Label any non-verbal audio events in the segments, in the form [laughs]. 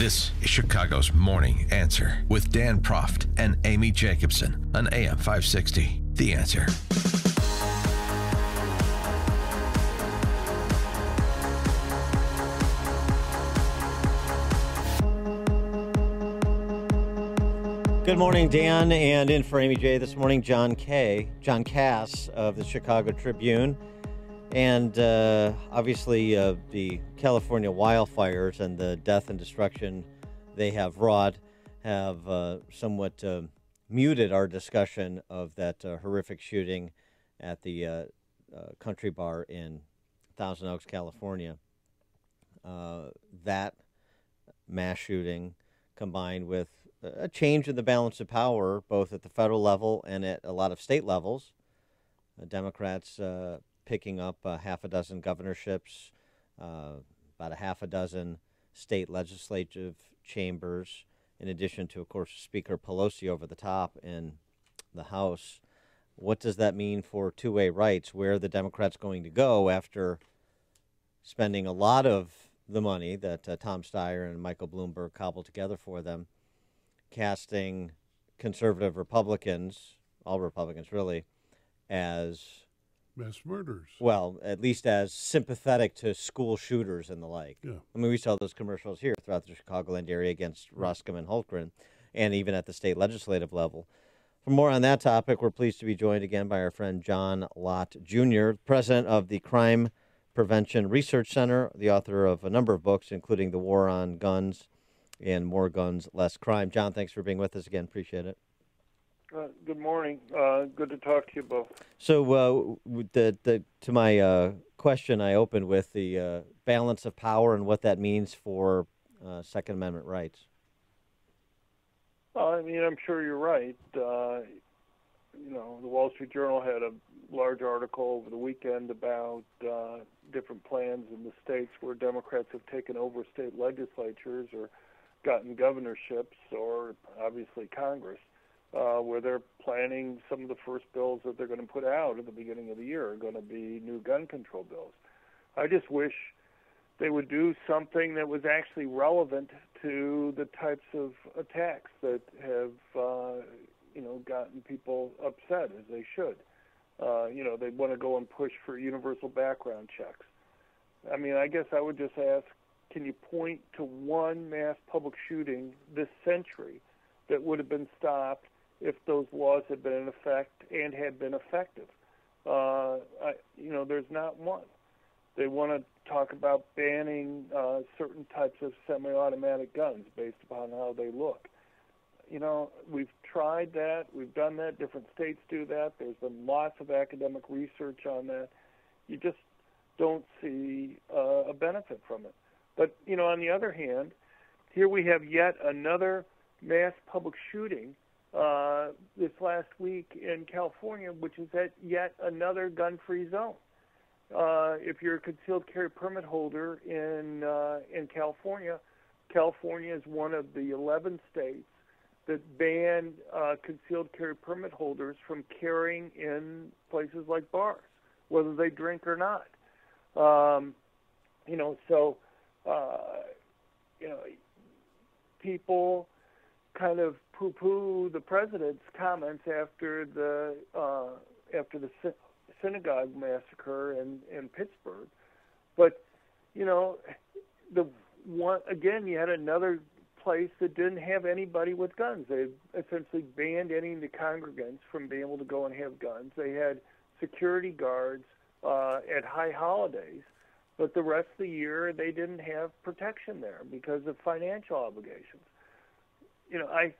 This is Chicago's Morning Answer with Dan Proft and Amy Jacobson on AM 560. The Answer. Good morning, Dan, and in for Amy J this morning, John K. John Kass of the Chicago Tribune, and uh, obviously uh, the California wildfires and the death and destruction they have wrought have uh, somewhat uh, muted our discussion of that uh, horrific shooting at the uh, country bar in Thousand Oaks, California. that mass shooting combined with a change in the balance of power, both at the federal level and at a lot of state levels. Democrats uh, picking up uh, half a dozen governorships, uh, about a half a dozen state legislative chambers, in addition to, of course, Speaker Pelosi over the top in the House. What does that mean for 2A rights? Where are the Democrats going to go after spending a lot of the money that uh, Tom Steyer and Michael Bloomberg cobbled together for them? casting conservative Republicans, all Republicans really, as mass murderers. Well, at least as sympathetic to school shooters and the like. Yeah. I mean, we saw those commercials here throughout the Chicagoland area against mm. Roskam and Hultgren, and even at the state legislative level. For more on that topic, we're pleased to be joined again by our friend John Lott Jr., president of the Crime Prevention Research Center, the author of a number of books, including The War on Guns and more guns, less crime. John, thanks for being with us again. Appreciate it. Uh, good morning. Uh, good to talk to you both. So, uh, the, the, to my uh, question, I opened with the uh, balance of power and what that means for uh, Second Amendment rights. I mean, I'm sure you're right. you know, the Wall Street Journal had a large article over the weekend about different plans in the states where Democrats have taken over state legislatures or gotten governorships or obviously Congress, uh, where they're planning some of the first bills that they're going to put out at the beginning of the year are going to be new gun control bills. I just wish they would do something that was actually relevant to the types of attacks that have, uh, you know, gotten people upset as they should. Uh, you know, they want to go and push for universal background checks. I mean, I guess I would just ask can you point to one mass public shooting this century that would have been stopped if those laws had been in effect and had been effective? Uh, I, you know, there's not one. They want to talk about banning uh, certain types of semi-automatic guns based upon how they look. You know, we've tried that. We've done that. Different states do that. There's been lots of academic research on that. You just don't see uh, a benefit from it. But you know, on the other hand, here we have yet another mass public shooting uh, this last week in California, which is at yet another gun-free zone. Uh, if you're a concealed carry permit holder in uh, in California, California is one of the 11 states that ban uh, concealed carry permit holders from carrying in places like bars, whether they drink or not. Um, you know, so uh, you know, people kind of poo-poo the president's comments after the uh, after the sy- synagogue massacre in in Pittsburgh, but you know, the one again, you had another place that didn't have anybody with guns. They essentially banned any of the congregants from being able to go and have guns. They had security guards uh, at high holidays but the rest of the year they didn't have protection there because of financial obligations. You know, I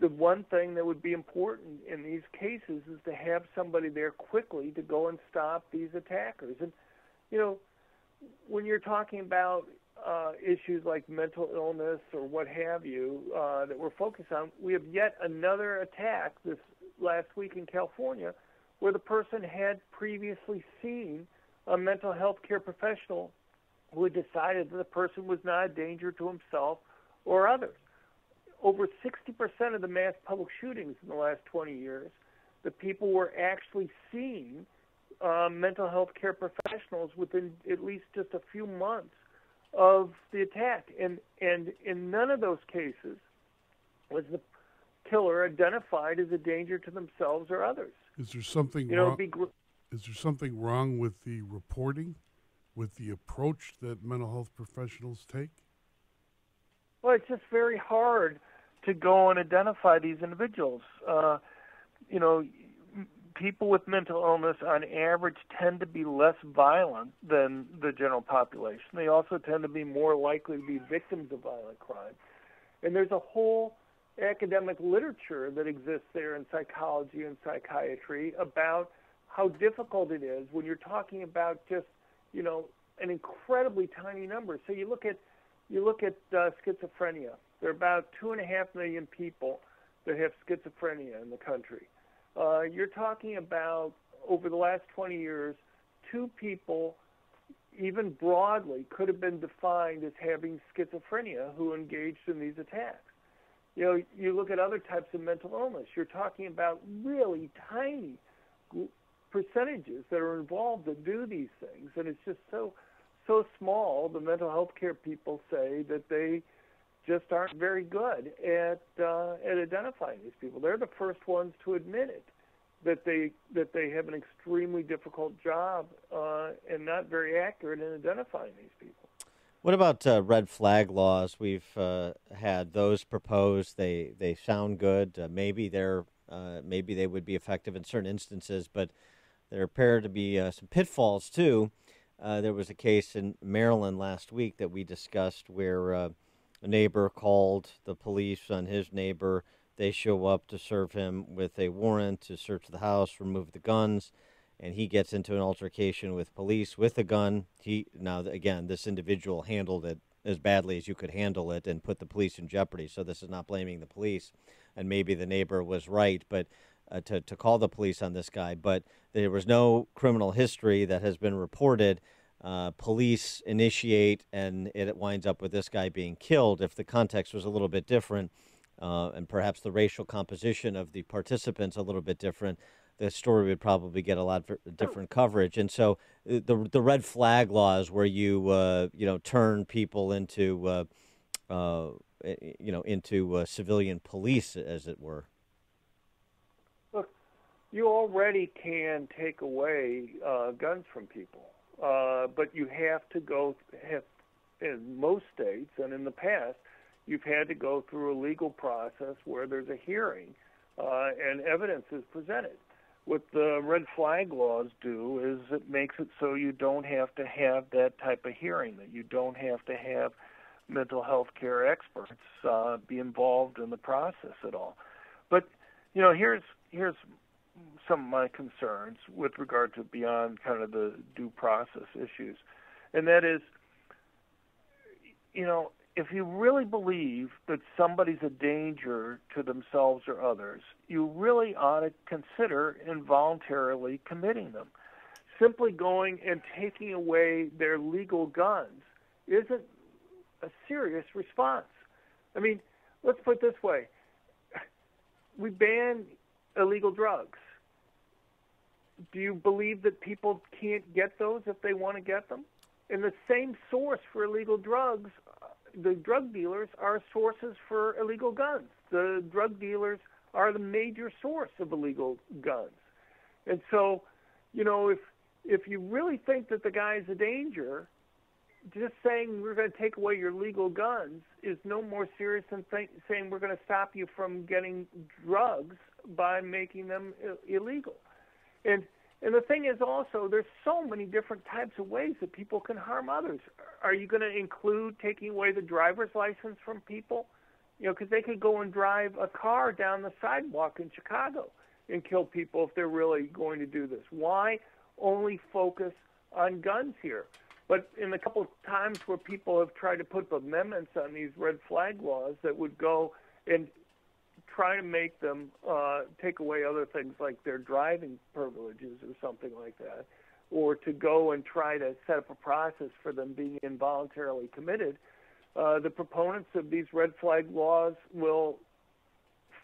the one thing that would be important in these cases is to have somebody there quickly to go and stop these attackers. And you know, when you're talking about uh, issues like mental illness or what have you uh, that we're focused on, we have yet another attack this last week in California where the person had previously seen a mental health care professional who had decided that the person was not a danger to himself or others. Over 60% of the mass public shootings in the last 20 years, the people were actually seeing uh, mental health care professionals within at least just a few months of the attack. And and in none of those cases was the killer identified as a danger to themselves or others. Is there something You know, wrong? gr- is there something wrong with the reporting, with the approach that mental health professionals take? Well, it's just very hard to go and identify these individuals. Uh, you know, people with mental illness on average tend to be less violent than the general population. They also tend to be more likely to be victims of violent crime. And there's a whole academic literature that exists there in psychology and psychiatry about how difficult it is when you're talking about just, you know, an incredibly tiny number. So you look at you look at uh, schizophrenia. There are about two and a half million people that have schizophrenia in the country. Uh, you're talking about over the last 20 years, two people, even broadly, could have been defined as having schizophrenia who engaged in these attacks. You know, you look at other types of mental illness. You're talking about really tiny percentages that are involved that do these things, and it's just so so small. The mental health care people say that they just aren't very good at uh, at identifying these people. They're the first ones to admit it that they that they have an extremely difficult job uh, and not very accurate in identifying these people. What about uh, red flag laws? We've uh, had those proposed. They they sound good. Uh, maybe they're uh, maybe they would be effective in certain instances, but there appear to be some pitfalls too. Uh, there was a case in Maryland last week that we discussed where uh, a neighbor called the police on his neighbor. They show up to serve him with a warrant to search the house, remove the guns, and he gets into an altercation with police with a gun. He now again, this individual handled it as badly as you could handle it and put the police in jeopardy. So this is not blaming the police, and maybe the neighbor was right, but uh, to to call the police on this guy. But there was no criminal history that has been reported. Uh, police initiate, and it winds up with this guy being killed. If the context was a little bit different, uh, and perhaps the racial composition of the participants a little bit different, the story would probably get a lot of different coverage. And so uh, the the red flag laws, where you uh, you know turn people into uh, uh, you know into uh, civilian police, as it were. You already can take away uh, guns from people, uh, but you have to go have in most states and in the past you've had to go through a legal process where there's a hearing uh, and evidence is presented. What the red flag laws do is it makes it so you don't have to have that type of hearing, that you don't have to have mental health care experts uh, be involved in the process at all. But you know, here's here's some of my concerns with regard to beyond kind of the due process issues, and that is, you know, if you really believe that somebody's a danger to themselves or others, you really ought to consider involuntarily committing them. Simply going and taking away their legal guns isn't a serious response. I mean, let's put it this way we ban illegal drugs. Do you believe that people can't get those if they want to get them? And the same source for illegal drugs uh, the drug dealers are sources for illegal guns. The drug dealers are the major source of illegal guns. And so, you know, if if you really think that the guy's a danger, just saying we're going to take away your legal guns is no more serious than th- saying we're going to stop you from getting drugs by making them I- illegal. And and the thing is also, there's so many different types of ways that people can harm others. Are you going to include taking away the driver's license from people? You know, because they could go and drive a car down the sidewalk in Chicago and kill people if they're really going to do this. Why only focus on guns here? But in the couple of times where people have tried to put amendments on these red flag laws that would go and try to make them uh, take away other things like their driving privileges or something like that, or to go and try to set up a process for them being involuntarily committed, uh, the proponents of these red flag laws will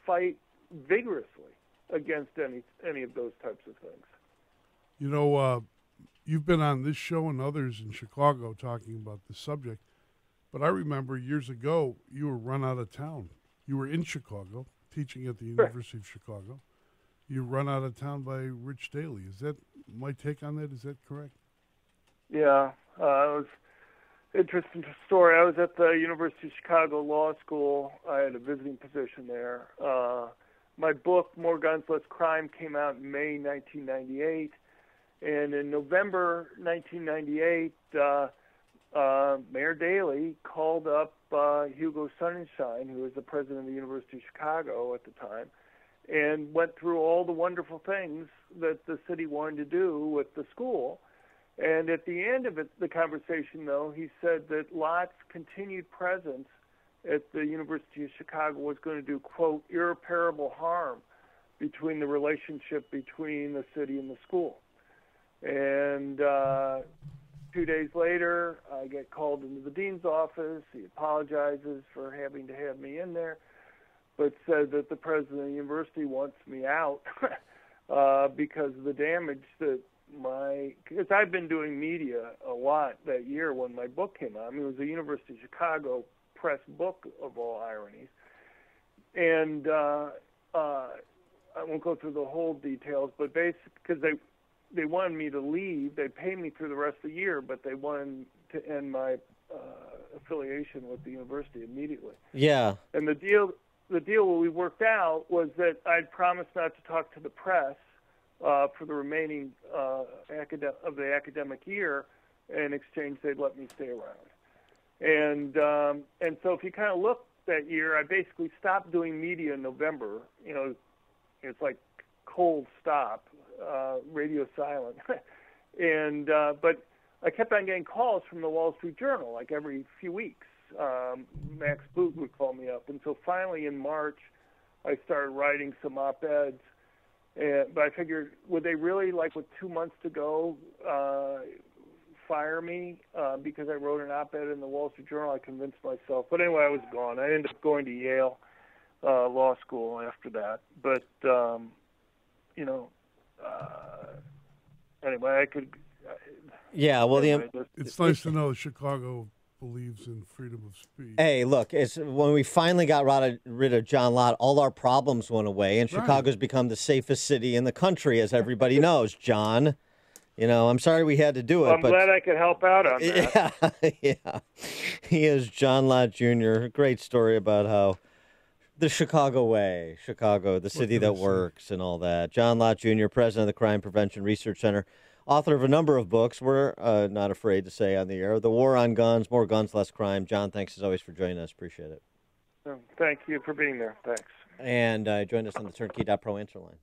fight vigorously against any any of those types of things. You know, uh, you've been on this show and others in Chicago talking about the subject. But I remember years ago, you were run out of town. You were in Chicago, teaching at the University of Chicago. You run out of town by Rich Daley. Is that my take on that? Is that correct? Yeah, uh, it was interesting story. I was at the University of Chicago Law School. I had a visiting position there. Uh, my book, More Guns, Less Crime, came out in May 1998. And in November 1998, uh, uh, Mayor Daley called up uh, Hugo Sonnenschein, who was the president of the University of Chicago at the time, and went through all the wonderful things that the city wanted to do with the school. And at the end of it, the conversation, though, he said that Lott's continued presence at the University of Chicago was going to do, quote, irreparable harm between the relationship between the city and the school. And uh, two days later, I get called into the dean's office. He apologizes for having to have me in there, but said that the president of the university wants me out [laughs] uh, because of the damage that my because I've been doing media a lot that year when my book came out. I mean, it was a University of Chicago press book of all ironies, and uh, uh, I won't go through the whole details, but basically because they they wanted me to leave, they paid me through the rest of the year, but they wanted to end my uh, affiliation with the university immediately. Yeah. And the deal the deal we worked out was that I'd promised not to talk to the press uh, for the remaining uh, academic of the academic year. In exchange, they'd let me stay around. And um, and so if you kind of look that year, I basically stopped doing media in November. You know, it's like cold stop, uh, radio silent, [laughs] and uh, but I kept on getting calls from the Wall Street Journal like every few weeks. Um, Max Boot would call me up, and so finally in March, I started writing some op-eds and, but I figured, would they really, like with two months to go, uh, fire me uh, because I wrote an op-ed in the Wall Street Journal? I convinced myself. But anyway, I was gone. I ended up going to Yale uh, Law School after that. But um, you know, uh, anyway, I could. Uh, yeah, well, anyway, the, It's nice to know Chicago believes in freedom of speech. Hey, look, it's when we finally got rid of, rid of John Lott, all our problems went away, and Right. Chicago's become the safest city in the country, as everybody knows. John, you know, I'm sorry we had to do it, well, I'm but glad I could help out on that. [laughs] yeah, [laughs] yeah, he is John Lott Jr. Great story about how the Chicago way, Chicago, the city that works, and all that. John Lott Jr., president of the Crime Prevention Research Center, author of a number of books. We're uh, not afraid to say on the air: "The War on Guns, More Guns, Less Crime." John, thanks as always for joining us. Appreciate it. Thank you for being there. Thanks. And uh, join us on the Turnkey.pro answer line.